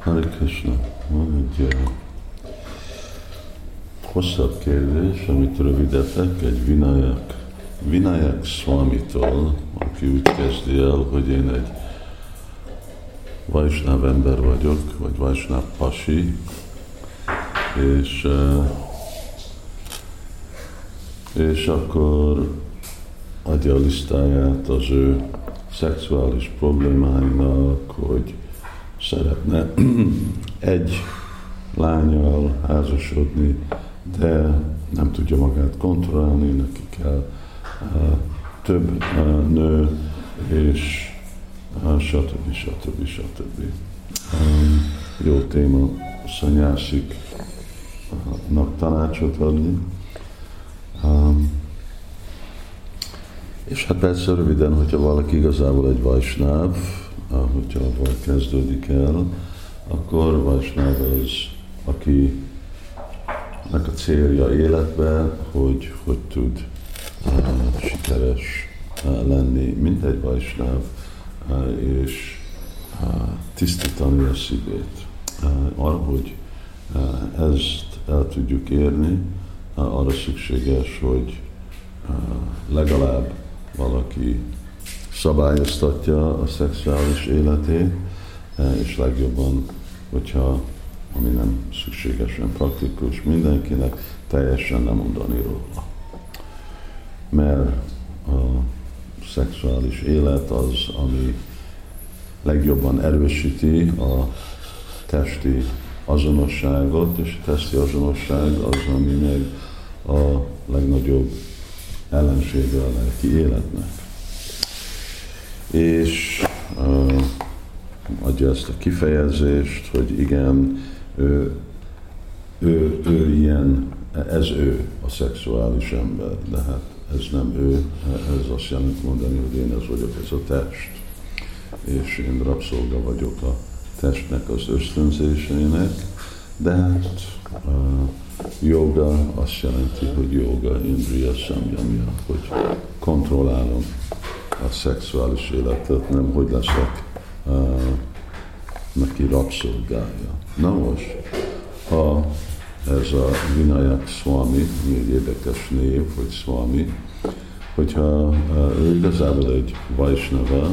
Hare Krishna. Van egy uh, hosszabb kérdés, amit rövidetek, egy Vinayak, Vinayak Swamitól, aki úgy kezdi el, hogy én egy Vajsnáv ember vagyok, vagy Vajsnáv pasi, és, uh, és akkor adja a listáját az ő szexuális problémáinak, hogy szeretne egy lányjal házasodni, de nem tudja magát kontrollálni, neki kell uh, több uh, nő, és uh, stb. stb. stb. Um, jó téma szanyásiknak tanácsot adni. Um, és hát persze röviden, hogyha valaki igazából egy vajsnáv, abban kezdődik el, akkor vajsnáv az, aki nek a célja életben, hogy hogy tud uh, sikeres uh, lenni, mint egy vajsnáv, uh, és uh, tisztítani a szívét. Uh, arra, hogy uh, ezt el tudjuk érni, uh, arra szükséges, hogy uh, legalább valaki szabályoztatja a szexuális életét, e, és legjobban, hogyha ami nem szükségesen praktikus mindenkinek, teljesen nem mondani róla. Mert a szexuális élet az, ami legjobban erősíti a testi azonosságot, és a testi azonosság az, ami meg a legnagyobb ellensége a lelki életnek. És uh, adja ezt a kifejezést, hogy igen, ő, ő, ő ilyen, ez ő a szexuális ember, de hát ez nem ő, ez azt jelenti mondani, hogy én ez vagyok, ez a test. És én rabszolga vagyok a testnek az ösztönzéseinek, de hát uh, Joga azt jelenti, hogy joga, indriya, samyamya, hogy kontrollálom a szexuális életet, nem hogy leszek uh, neki rabszolgája. Na most, ha ez a Vinayak Swami, mi egy érdekes név, hogy Swami, hogyha uh, ő igazából egy Vaisnava,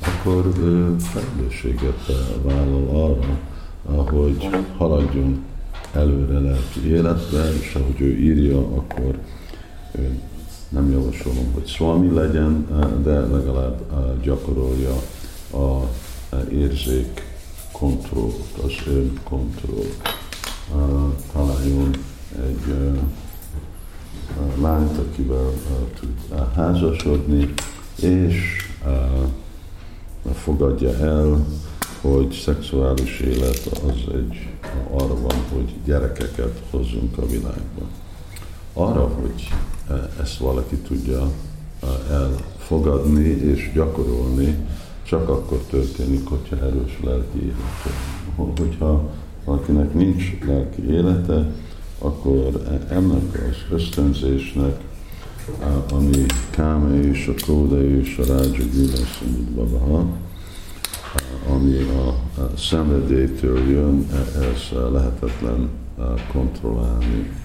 akkor ő felelősséget vállal arra, hogy haladjon előre lelki életbe, és ahogy ő írja, akkor ő nem javasolom, hogy szvalmi legyen, de legalább gyakorolja a érzék kontrollt, az kontroll. Találjon egy lányt, akivel tud házasodni, és fogadja el, hogy szexuális élet az egy arra van, hogy gyerekeket hozzunk a világba. Arra, hogy e, ezt valaki tudja e, elfogadni és gyakorolni, csak akkor történik, hogyha erős lelki élete. Hogyha valakinek nincs lelki élete, akkor ennek az ösztönzésnek, ami káme és a kóda és a rádzsa gyűlös, ami a, szenvedélytől jön, e, ez lehetetlen kontrollálni.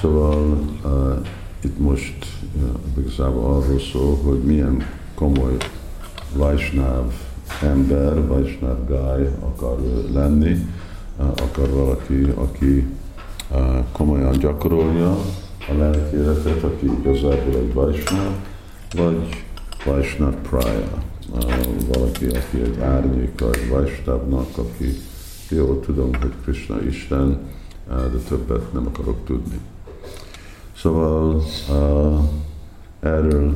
Szóval uh, itt most uh, igazából arról szól, hogy milyen komoly Vajsnáv ember, Vajsnáv guy akar lenni, uh, akar valaki, aki uh, komolyan gyakorolja a lelki életet, aki igazából egy Vajsnáv, vagy Vajsnáv Praya valaki, aki egy árnyéka, egy vajstábnak, aki jó, tudom, hogy Krishna Isten, de többet nem akarok tudni. Szóval uh, erről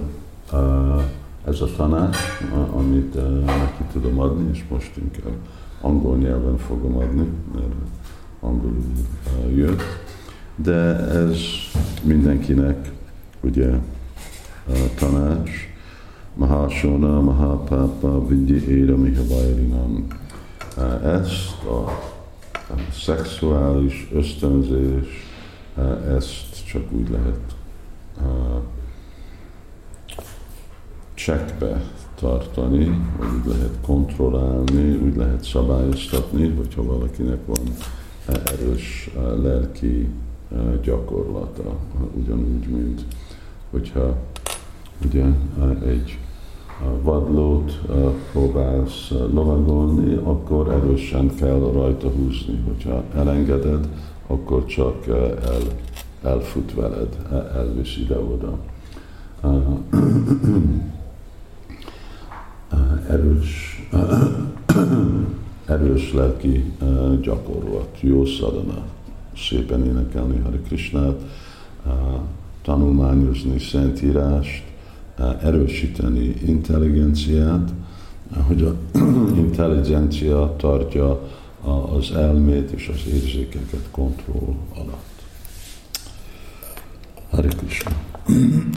uh, ez a tanács, uh, amit uh, neki tudom adni, és most inkább angol nyelven fogom adni, mert angolul uh, jött. De ez mindenkinek ugye uh, tanács, Mahasona, Mahapapa, Vidya Éra Mihavairinam. Ezt a szexuális ösztönzés, ezt csak úgy lehet csekkbe tartani, vagy úgy lehet kontrollálni, úgy lehet szabályoztatni, hogyha valakinek van erős lelki gyakorlata, ugyanúgy, mint hogyha ugye egy vadlót próbálsz lovagolni, akkor erősen kell rajta húzni. Hogyha elengeded, akkor csak el, elfut veled, elvisz ide-oda. Erős, erős lelki gyakorlat, jó szadana, szépen énekelni Hari Krishnát, tanulmányozni Szentírást, erősíteni intelligenciát, hogy a intelligencia tartja az elmét és az érzékeket kontroll alatt. Hare Krishna.